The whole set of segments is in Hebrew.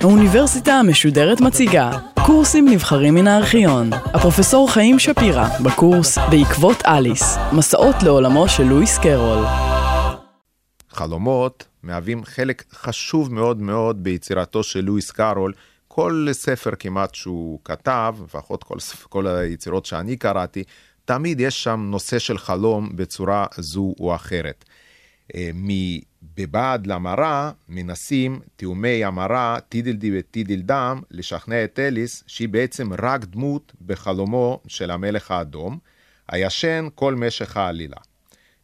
האוניברסיטה המשודרת מציגה קורסים נבחרים מן הארכיון. הפרופסור חיים שפירא בקורס בעקבות אליס, מסעות לעולמו של לואיס קרול. חלומות מהווים חלק חשוב מאוד מאוד ביצירתו של לואיס קארול. כל ספר כמעט שהוא כתב, לפחות כל, כל היצירות שאני קראתי, תמיד יש שם נושא של חלום בצורה זו או אחרת. אה, מבעד למראה מנסים תיאומי המראה, טידלדי וטידלדם, לשכנע את אליס שהיא בעצם רק דמות בחלומו של המלך האדום, הישן כל משך העלילה.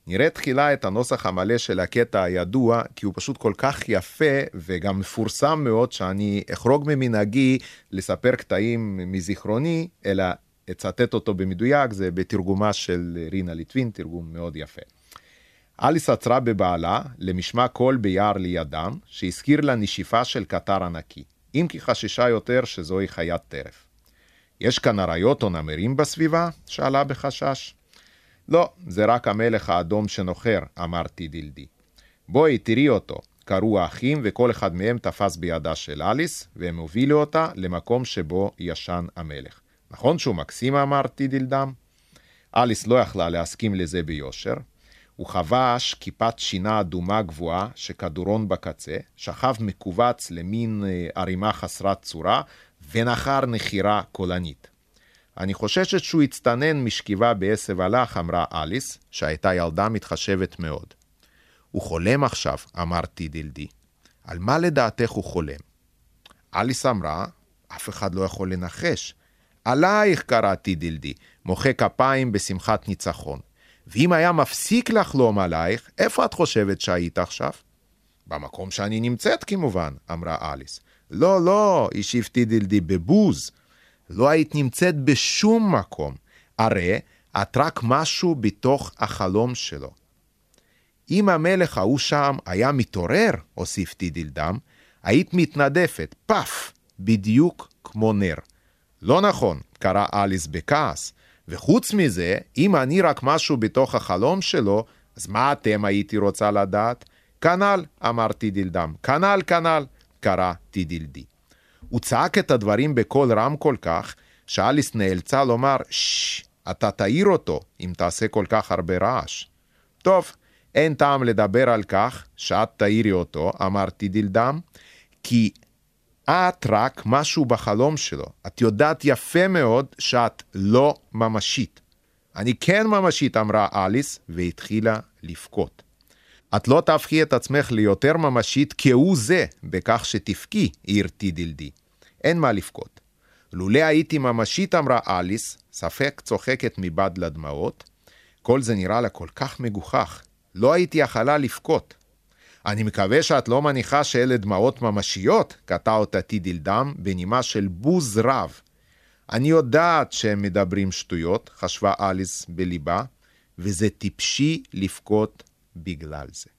נראה תחילה את הנוסח המלא של הקטע הידוע, כי הוא פשוט כל כך יפה וגם מפורסם מאוד, שאני אחרוג ממנהגי לספר קטעים מזיכרוני, אלא אצטט אותו במדויק, זה בתרגומה של רינה ליטווין, תרגום מאוד יפה. אליס עצרה בבעלה למשמע קול ביער לידם, שהזכיר לה נשיפה של קטר ענקי, אם כי חששה יותר שזוהי חיית טרף. יש כאן אריות או נמרים בסביבה? שאלה בחשש. לא, זה רק המלך האדום שנוחר, אמרתי דילדי. בואי, תראי אותו. קראו האחים, וכל אחד מהם תפס בידה של אליס, והם הובילו אותה למקום שבו ישן המלך. נכון שהוא מקסים, אמרתי דילדם? אליס לא יכלה להסכים לזה ביושר. הוא חבש כיפת שינה אדומה גבוהה שכדורון בקצה, שכב מכווץ למין אה, ערימה חסרת צורה, ונחר נחירה קולנית. אני חוששת שהוא הצטנן משכיבה בעשב הלך, אמרה אליס, שהייתה ילדה מתחשבת מאוד. הוא חולם עכשיו, אמרתי דילדי. על מה לדעתך הוא חולם? אליס אמרה, אף אחד לא יכול לנחש. עלייך קראתי דילדי, מוחא כפיים בשמחת ניצחון. ואם היה מפסיק לחלום עלייך, איפה את חושבת שהיית עכשיו? במקום שאני נמצאת כמובן, אמרה אליס. לא, לא, השיב טידלדי בבוז. לא היית נמצאת בשום מקום. הרי את רק משהו בתוך החלום שלו. אם המלך ההוא שם היה מתעורר, הוסיף טידלדם, היית מתנדפת, פאף, בדיוק כמו נר. לא נכון, קרא אליס בכעס. וחוץ מזה, אם אני רק משהו בתוך החלום שלו, אז מה אתם הייתי רוצה לדעת? כנ"ל, אמר טידלדם. כנ"ל, כנ"ל, קרא טידלדי. הוא צעק את הדברים בקול רם כל כך, שאליס נאלצה לומר, ששש, אתה תעיר אותו אם תעשה כל כך הרבה רעש. טוב, אין טעם לדבר על כך שאת תעירי אותו, אמרתי דילדם, כי את רק משהו בחלום שלו. את יודעת יפה מאוד שאת לא ממשית. אני כן ממשית, אמרה אליס, והתחילה לבכות. את לא תהפכי את עצמך ליותר ממשית כהוא זה בכך שתבכי, העיר טידלדי. אין מה לבכות. לולא הייתי ממשית, אמרה אליס, ספק צוחקת מבעד לדמעות, כל זה נראה לה כל כך מגוחך. לא הייתי יכלה לבכות. אני מקווה שאת לא מניחה שאלה דמעות ממשיות, קטע אותה טידלדם בנימה של בוז רב. אני יודעת שהם מדברים שטויות, חשבה אליס בליבה, וזה טיפשי לבכות בגלל זה.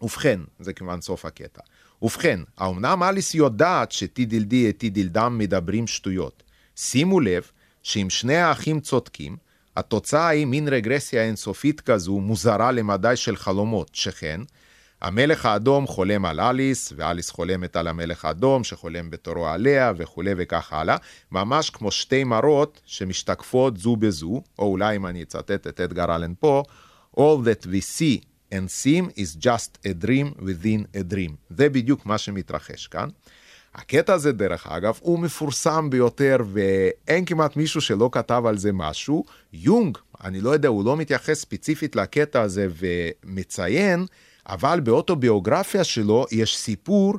ובכן, זה כמובן סוף הקטע. ובכן, האומנם אליס יודעת שטידלדי וטידלדם מדברים שטויות. שימו לב שאם שני האחים צודקים, התוצאה היא מין רגרסיה אינסופית כזו מוזרה למדי של חלומות, שכן המלך האדום חולם על אליס, ואליס חולמת על המלך האדום, שחולם בתורו עליה, וכולי וכך הלאה, ממש כמו שתי מראות שמשתקפות זו בזו, או אולי אם אני אצטט את אדגר אלן פה, All that we see and seem is just a dream within a dream. זה בדיוק מה שמתרחש כאן. הקטע הזה, דרך אגב, הוא מפורסם ביותר, ואין כמעט מישהו שלא כתב על זה משהו. יונג, אני לא יודע, הוא לא מתייחס ספציפית לקטע הזה ומציין אבל באוטוביוגרפיה שלו יש סיפור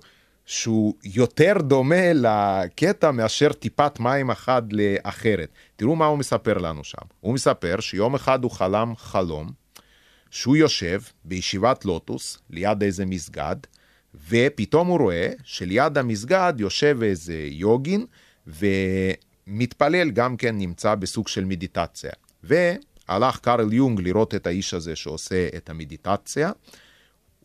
שהוא יותר דומה לקטע מאשר טיפת מים אחת לאחרת. תראו מה הוא מספר לנו שם. הוא מספר שיום אחד הוא חלם חלום, שהוא יושב בישיבת לוטוס ליד איזה מסגד, ופתאום הוא רואה שליד המסגד יושב איזה יוגין, ומתפלל גם כן נמצא בסוג של מדיטציה. והלך קארל יונג לראות את האיש הזה שעושה את המדיטציה,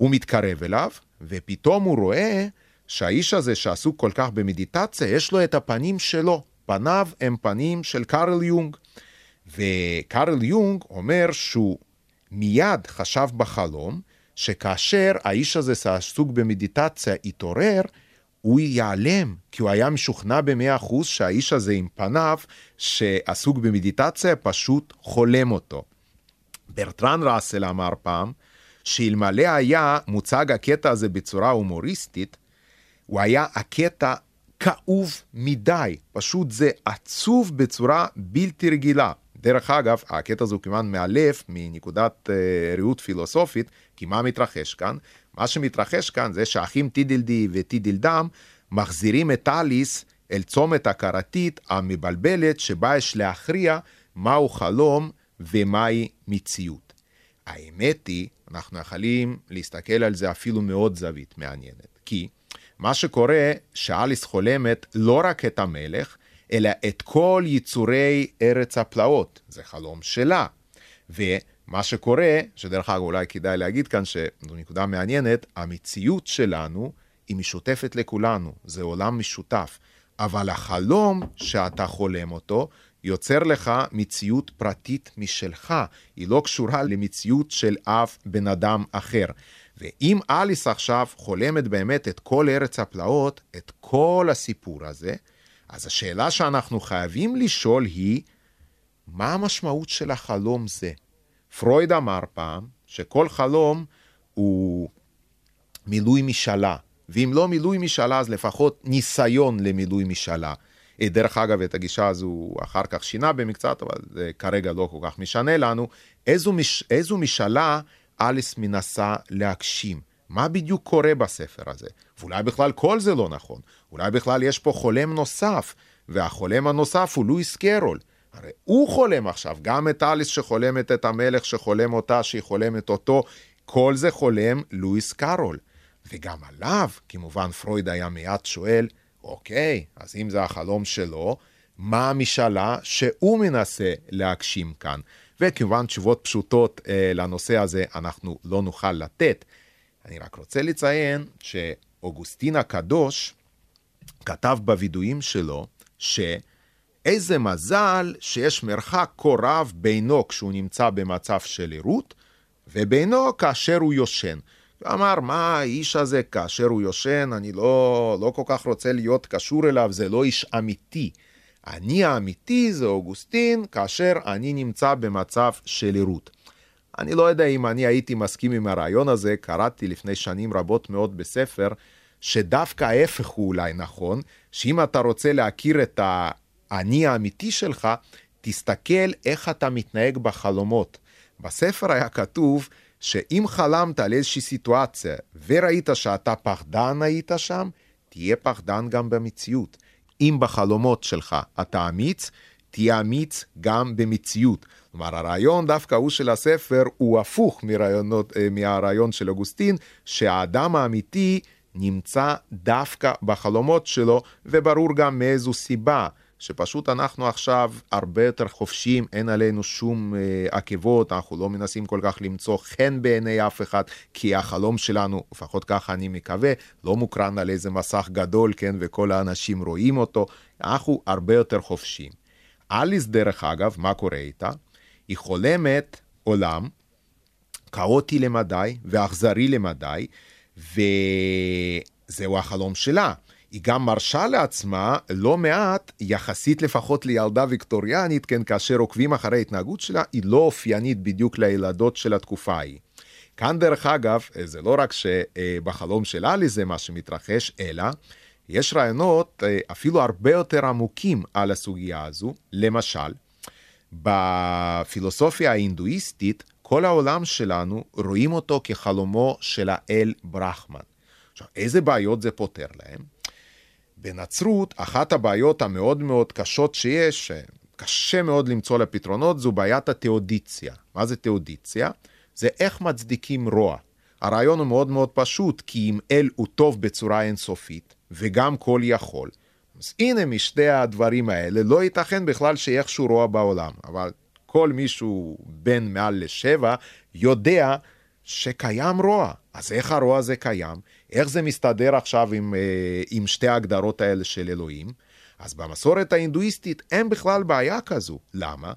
הוא מתקרב אליו, ופתאום הוא רואה שהאיש הזה שעסוק כל כך במדיטציה, יש לו את הפנים שלו. פניו הם פנים של קארל יונג. וקארל יונג אומר שהוא מיד חשב בחלום שכאשר האיש הזה שעסוק במדיטציה יתעורר, הוא ייעלם, כי הוא היה משוכנע במאה אחוז שהאיש הזה עם פניו, שעסוק במדיטציה, פשוט חולם אותו. ברטרן ראסל אמר פעם, שאלמלא היה מוצג הקטע הזה בצורה הומוריסטית, הוא היה הקטע כאוב מדי, פשוט זה עצוב בצורה בלתי רגילה. דרך אגב, הקטע הזה הוא כמעט מאלף מנקודת uh, ראות פילוסופית, כי מה מתרחש כאן? מה שמתרחש כאן זה שהאחים טידלדי וטידלדם מחזירים את אליס אל צומת הכרתית המבלבלת, שבה יש להכריע מהו חלום ומהי מציאות. האמת היא, אנחנו יכולים להסתכל על זה אפילו מאוד זווית מעניינת, כי מה שקורה, שאליס חולמת לא רק את המלך, אלא את כל יצורי ארץ הפלאות. זה חלום שלה. ומה שקורה, שדרך אגב אולי כדאי להגיד כאן שזו נקודה מעניינת, המציאות שלנו היא משותפת לכולנו, זה עולם משותף. אבל החלום שאתה חולם אותו, יוצר לך מציאות פרטית משלך, היא לא קשורה למציאות של אף בן אדם אחר. ואם אליס עכשיו חולמת באמת את כל ארץ הפלאות, את כל הסיפור הזה, אז השאלה שאנחנו חייבים לשאול היא, מה המשמעות של החלום זה? פרויד אמר פעם שכל חלום הוא מילוי משאלה, ואם לא מילוי משאלה, אז לפחות ניסיון למילוי משאלה. אה, דרך אגב, את הגישה הזו אחר כך שינה במקצת, אבל זה כרגע לא כל כך משנה לנו. איזו, מש, איזו משאלה אליס מנסה להגשים? מה בדיוק קורה בספר הזה? ואולי בכלל כל זה לא נכון. אולי בכלל יש פה חולם נוסף, והחולם הנוסף הוא לואיס קרול. הרי הוא חולם עכשיו, גם את אליס שחולמת את המלך, שחולם אותה, שהיא חולמת אותו, כל זה חולם לואיס קרול. וגם עליו, כמובן פרויד היה מיד שואל, אוקיי, אז אם זה החלום שלו, מה המשאלה שהוא מנסה להגשים כאן? וכמובן תשובות פשוטות אה, לנושא הזה אנחנו לא נוכל לתת. אני רק רוצה לציין שאוגוסטין הקדוש כתב בווידויים שלו, שאיזה מזל שיש מרחק כה רב בינו כשהוא נמצא במצב של עירות, ובינו כאשר הוא יושן. ואמר, מה האיש הזה כאשר הוא יושן, אני לא, לא כל כך רוצה להיות קשור אליו, זה לא איש אמיתי. אני האמיתי זה אוגוסטין, כאשר אני נמצא במצב של עירות. אני לא יודע אם אני הייתי מסכים עם הרעיון הזה, קראתי לפני שנים רבות מאוד בספר, שדווקא ההפך הוא אולי נכון, שאם אתה רוצה להכיר את האני האמיתי שלך, תסתכל איך אתה מתנהג בחלומות. בספר היה כתוב שאם חלמת על איזושהי סיטואציה וראית שאתה פחדן היית שם, תהיה פחדן גם במציאות. אם בחלומות שלך אתה אמיץ, תהיה אמיץ גם במציאות. כלומר, הרעיון דווקא הוא של הספר הוא הפוך מרעיונות, אה, מהרעיון של אוגוסטין, שהאדם האמיתי נמצא דווקא בחלומות שלו, וברור גם מאיזו סיבה. שפשוט אנחנו עכשיו הרבה יותר חופשיים, אין עלינו שום אה, עקבות, אנחנו לא מנסים כל כך למצוא חן בעיני אף אחד, כי החלום שלנו, לפחות ככה אני מקווה, לא מוקרן על איזה מסך גדול, כן, וכל האנשים רואים אותו, אנחנו הרבה יותר חופשיים. אליס, דרך אגב, מה קורה איתה? היא חולמת עולם כאוטי למדי ואכזרי למדי, וזהו החלום שלה. היא גם מרשה לעצמה לא מעט, יחסית לפחות לילדה ויקטוריאנית, כן, כאשר עוקבים אחרי ההתנהגות שלה, היא לא אופיינית בדיוק לילדות של התקופה ההיא. כאן דרך אגב, זה לא רק שבחלום של אלי זה מה שמתרחש, אלא יש רעיונות אה, אפילו הרבה יותר עמוקים על הסוגיה הזו. למשל, בפילוסופיה ההינדואיסטית, כל העולם שלנו רואים אותו כחלומו של האל ברחמן. עכשיו, איזה בעיות זה פותר להם? בנצרות, אחת הבעיות המאוד מאוד קשות שיש, קשה מאוד למצוא לה פתרונות, זו בעיית התאודיציה. מה זה תאודיציה? זה איך מצדיקים רוע. הרעיון הוא מאוד מאוד פשוט, כי אם אל הוא טוב בצורה אינסופית, וגם כל יכול, אז הנה משתי הדברים האלה, לא ייתכן בכלל שאיכשהו רוע בעולם. אבל כל מישהו בן מעל לשבע יודע שקיים רוע. אז איך הרוע הזה קיים? איך זה מסתדר עכשיו עם, אה, עם שתי ההגדרות האלה של אלוהים? אז במסורת ההינדואיסטית אין בכלל בעיה כזו. למה?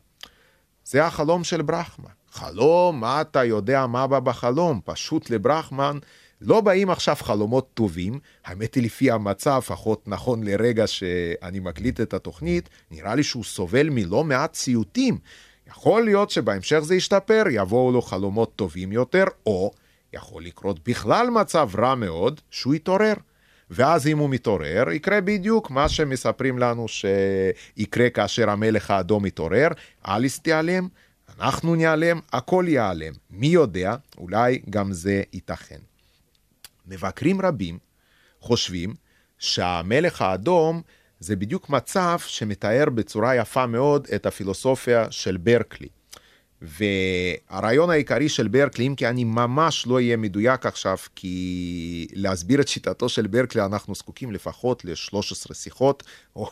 זה החלום של ברחמה. חלום, מה אתה יודע מה בא בחלום? פשוט לברחמן לא באים עכשיו חלומות טובים, האמת היא לפי המצב, לפחות נכון לרגע שאני מקליט את התוכנית, נראה לי שהוא סובל מלא מעט סיוטים. יכול להיות שבהמשך זה ישתפר, יבואו לו חלומות טובים יותר, או יכול לקרות בכלל מצב רע מאוד, שהוא יתעורר. ואז אם הוא מתעורר, יקרה בדיוק מה שמספרים לנו שיקרה כאשר המלך האדום יתעורר, אליס תיעלם, אנחנו ניעלם, הכל ייעלם. מי יודע, אולי גם זה ייתכן. מבקרים רבים חושבים שהמלך האדום זה בדיוק מצב שמתאר בצורה יפה מאוד את הפילוסופיה של ברקלי. והרעיון העיקרי של ברקלי, אם כי אני ממש לא אהיה מדויק עכשיו, כי להסביר את שיטתו של ברקלי אנחנו זקוקים לפחות ל-13 שיחות, או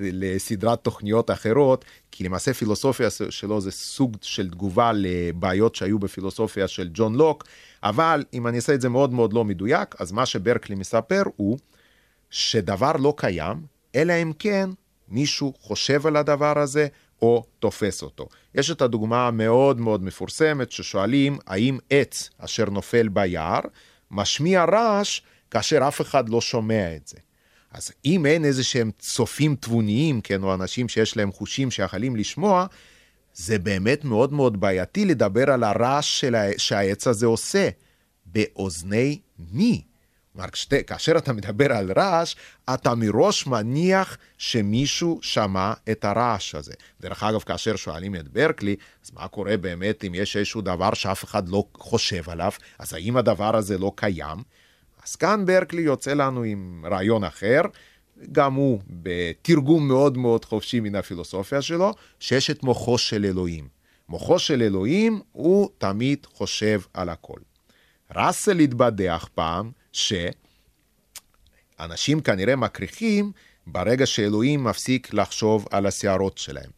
לסדרת תוכניות אחרות, כי למעשה פילוסופיה שלו זה סוג של תגובה לבעיות שהיו בפילוסופיה של ג'ון לוק, אבל אם אני אעשה את זה מאוד מאוד לא מדויק, אז מה שברקלי מספר הוא שדבר לא קיים, אלא אם כן מישהו חושב על הדבר הזה, או תופס אותו. יש את הדוגמה המאוד מאוד מפורסמת ששואלים האם עץ אשר נופל ביער משמיע רעש כאשר אף אחד לא שומע את זה. אז אם אין איזה שהם צופים תבוניים, כן, או אנשים שיש להם חושים שיכולים לשמוע, זה באמת מאוד מאוד בעייתי לדבר על הרעש של שהעץ הזה עושה. באוזני מי? כלומר, כאשר אתה מדבר על רעש, אתה מראש מניח שמישהו שמע את הרעש הזה. דרך אגב, כאשר שואלים את ברקלי, אז מה קורה באמת אם יש איזשהו דבר שאף אחד לא חושב עליו, אז האם הדבר הזה לא קיים? אז כאן ברקלי יוצא לנו עם רעיון אחר, גם הוא בתרגום מאוד מאוד חופשי מן הפילוסופיה שלו, שיש את מוחו של אלוהים. מוחו של אלוהים הוא תמיד חושב על הכל. ראסל התבדח פעם שאנשים כנראה מכריחים ברגע שאלוהים מפסיק לחשוב על השערות שלהם.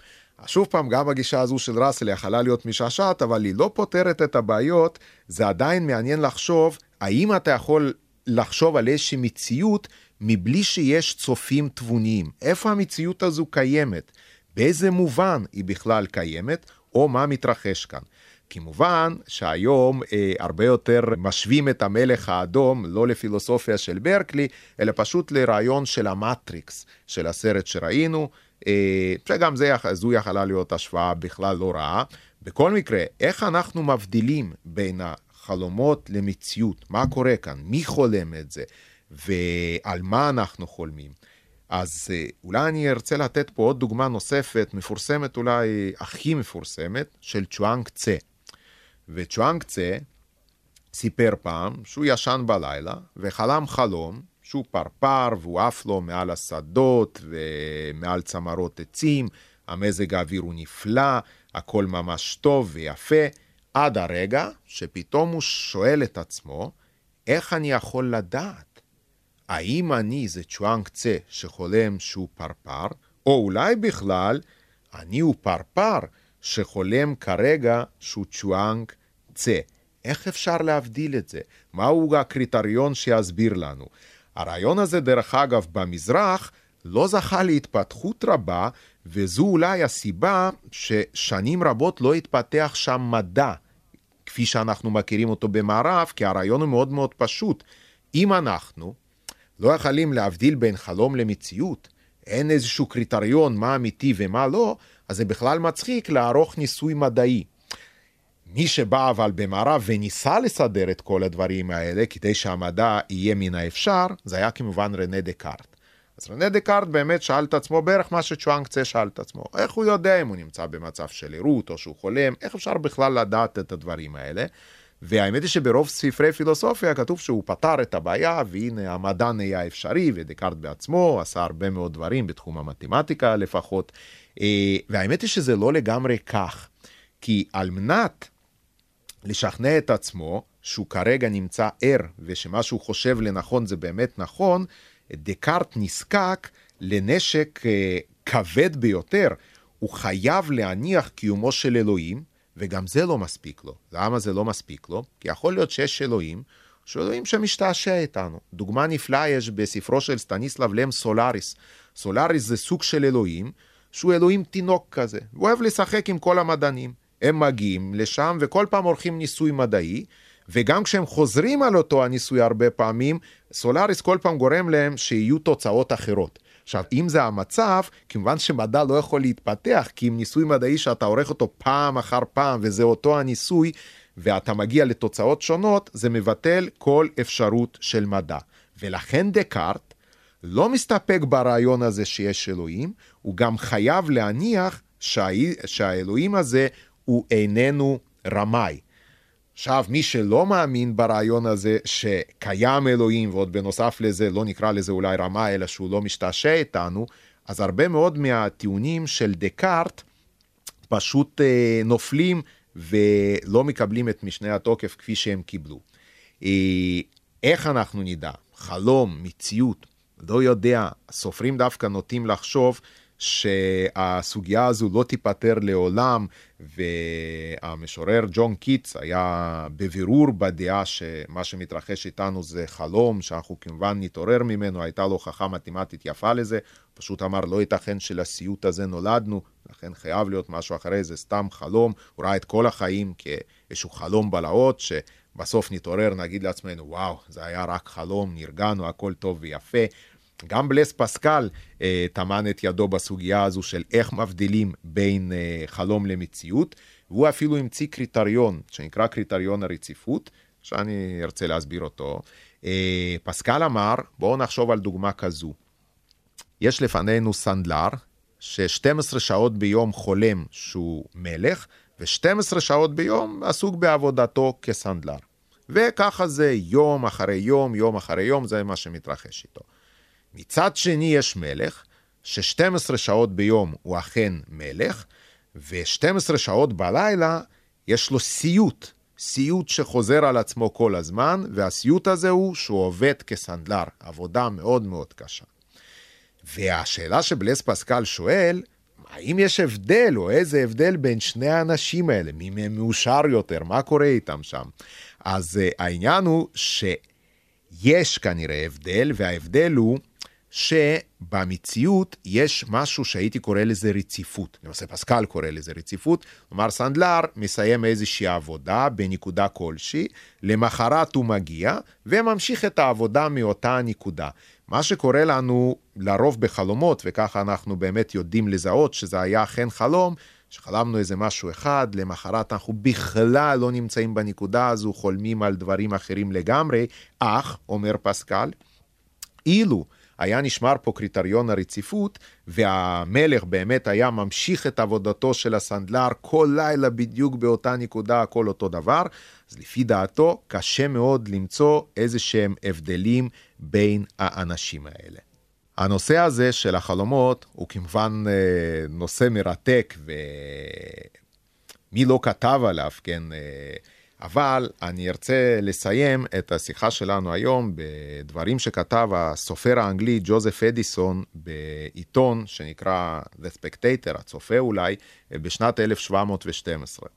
שוב פעם, גם הגישה הזו של ראסל יכלה להיות משעשעת, אבל היא לא פותרת את הבעיות, זה עדיין מעניין לחשוב, האם אתה יכול לחשוב על איזושהי מציאות מבלי שיש צופים תבוניים. איפה המציאות הזו קיימת? באיזה מובן היא בכלל קיימת, או מה מתרחש כאן. כמובן שהיום אה, הרבה יותר משווים את המלך האדום לא לפילוסופיה של ברקלי, אלא פשוט לרעיון של המטריקס, של הסרט שראינו, אה, שגם זה, זו יכלה להיות השוואה בכלל לא רעה. בכל מקרה, איך אנחנו מבדילים בין החלומות למציאות? מה קורה כאן? מי חולם את זה? ועל מה אנחנו חולמים? אז אה, אולי אני ארצה לתת פה עוד דוגמה נוספת, מפורסמת אולי הכי מפורסמת, של צ'ואנג צה. וצ'ואנג צה סיפר פעם שהוא ישן בלילה וחלם חלום שהוא פרפר והוא עף לו מעל השדות ומעל צמרות עצים, המזג האוויר הוא נפלא, הכל ממש טוב ויפה, עד הרגע שפתאום הוא שואל את עצמו, איך אני יכול לדעת? האם אני זה צ'ואנג צה שחולם שהוא פרפר, או אולי בכלל אני הוא פרפר שחולם כרגע שהוא צ'ואנג צה. איך אפשר להבדיל את זה? מהו הקריטריון שיסביר לנו? הרעיון הזה, דרך אגב, במזרח, לא זכה להתפתחות רבה, וזו אולי הסיבה ששנים רבות לא התפתח שם מדע, כפי שאנחנו מכירים אותו במערב, כי הרעיון הוא מאוד מאוד פשוט. אם אנחנו לא יכולים להבדיל בין חלום למציאות, אין איזשהו קריטריון מה אמיתי ומה לא, אז זה בכלל מצחיק לערוך ניסוי מדעי. מי שבא אבל במערב וניסה לסדר את כל הדברים האלה כדי שהמדע יהיה מן האפשר, זה היה כמובן רנה דקארט. אז רנה דקארט באמת שאל את עצמו בערך מה שצ'ואנג צה שאל את עצמו, איך הוא יודע אם הוא נמצא במצב של עירות או שהוא חולם, איך אפשר בכלל לדעת את הדברים האלה? והאמת היא שברוב ספרי פילוסופיה כתוב שהוא פתר את הבעיה והנה המדע נהיה אפשרי ודקארט בעצמו עשה הרבה מאוד דברים בתחום המתמטיקה לפחות. אה, והאמת היא שזה לא לגמרי כך, כי על מנת לשכנע את עצמו שהוא כרגע נמצא ער ושמה שהוא חושב לנכון זה באמת נכון, דקארט נזקק לנשק אה, כבד ביותר. הוא חייב להניח קיומו של אלוהים, וגם זה לא מספיק לו. למה זה לא מספיק לו? כי יכול להיות שיש אלוהים, שאלוהים שמשתעשע איתנו. דוגמה נפלאה יש בספרו של סטניסלב לם סולאריס. סולאריס זה סוג של אלוהים, שהוא אלוהים תינוק כזה. הוא אוהב לשחק עם כל המדענים. הם מגיעים לשם וכל פעם עורכים ניסוי מדעי, וגם כשהם חוזרים על אותו הניסוי הרבה פעמים, סולאריס כל פעם גורם להם שיהיו תוצאות אחרות. עכשיו, אם זה המצב, כמובן שמדע לא יכול להתפתח, כי אם ניסוי מדעי שאתה עורך אותו פעם אחר פעם, וזה אותו הניסוי, ואתה מגיע לתוצאות שונות, זה מבטל כל אפשרות של מדע. ולכן דקארט לא מסתפק ברעיון הזה שיש אלוהים, הוא גם חייב להניח שה... שהאלוהים הזה הוא איננו רמאי. עכשיו, מי שלא מאמין ברעיון הזה שקיים אלוהים, ועוד בנוסף לזה, לא נקרא לזה אולי רמה, אלא שהוא לא משתעשע איתנו, אז הרבה מאוד מהטיעונים של דקארט פשוט אה, נופלים ולא מקבלים את משנה התוקף כפי שהם קיבלו. אה, איך אנחנו נדע? חלום, מציאות, לא יודע. הסופרים דווקא נוטים לחשוב שהסוגיה הזו לא תיפתר לעולם, והמשורר ג'ון קיטס היה בבירור בדעה שמה שמתרחש איתנו זה חלום, שאנחנו כמובן נתעורר ממנו, הייתה לו הוכחה מתמטית יפה לזה, פשוט אמר לא ייתכן שלסיוט הזה נולדנו, לכן חייב להיות משהו אחרי זה, סתם חלום, הוא ראה את כל החיים כאיזשהו חלום בלהות, שבסוף נתעורר, נגיד לעצמנו, וואו, זה היה רק חלום, נרגענו, הכל טוב ויפה. גם בלס פסקל אה, טמן את ידו בסוגיה הזו של איך מבדילים בין אה, חלום למציאות, והוא אפילו המציא קריטריון שנקרא קריטריון הרציפות, שאני ארצה להסביר אותו. אה, פסקל אמר, בואו נחשוב על דוגמה כזו. יש לפנינו סנדלר, ש-12 שעות ביום חולם שהוא מלך, ו-12 שעות ביום עסוק בעבודתו כסנדלר. וככה זה יום אחרי יום, יום אחרי יום, זה מה שמתרחש איתו. מצד שני יש מלך, ש-12 שעות ביום הוא אכן מלך, ו-12 שעות בלילה יש לו סיוט, סיוט שחוזר על עצמו כל הזמן, והסיוט הזה הוא שהוא עובד כסנדלר, עבודה מאוד מאוד קשה. והשאלה שבלס פסקל שואל, האם יש הבדל או איזה הבדל בין שני האנשים האלה? מי מהם מאושר יותר? מה קורה איתם שם? אז uh, העניין הוא שיש כנראה הבדל, וההבדל הוא שבמציאות יש משהו שהייתי קורא לזה רציפות. למעשה פסקל קורא לזה רציפות. כלומר, סנדלר מסיים איזושהי עבודה בנקודה כלשהי, למחרת הוא מגיע וממשיך את העבודה מאותה נקודה. מה שקורה לנו לרוב בחלומות, וככה אנחנו באמת יודעים לזהות שזה היה אכן חלום, שחלמנו איזה משהו אחד, למחרת אנחנו בכלל לא נמצאים בנקודה הזו, חולמים על דברים אחרים לגמרי, אך, אומר פסקל, אילו היה נשמר פה קריטריון הרציפות, והמלך באמת היה ממשיך את עבודתו של הסנדלר כל לילה בדיוק באותה נקודה, הכל אותו דבר, אז לפי דעתו קשה מאוד למצוא איזה שהם הבדלים בין האנשים האלה. הנושא הזה של החלומות הוא כמובן אה, נושא מרתק, ומי לא כתב עליו, כן? אבל אני ארצה לסיים את השיחה שלנו היום בדברים שכתב הסופר האנגלי ג'וזף אדיסון בעיתון שנקרא The Spectator, הצופה אולי, בשנת 1712.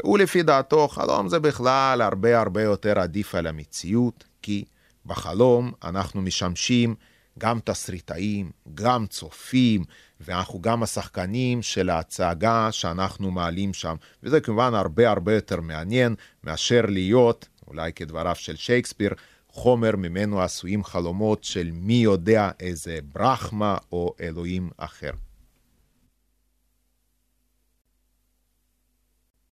והוא לפי דעתו, חלום זה בכלל הרבה הרבה יותר עדיף על המציאות, כי בחלום אנחנו משמשים גם תסריטאים, גם צופים, ואנחנו גם השחקנים של ההצגה שאנחנו מעלים שם. וזה כמובן הרבה הרבה יותר מעניין מאשר להיות, אולי כדבריו של שייקספיר, חומר ממנו עשויים חלומות של מי יודע איזה ברחמה או אלוהים אחר.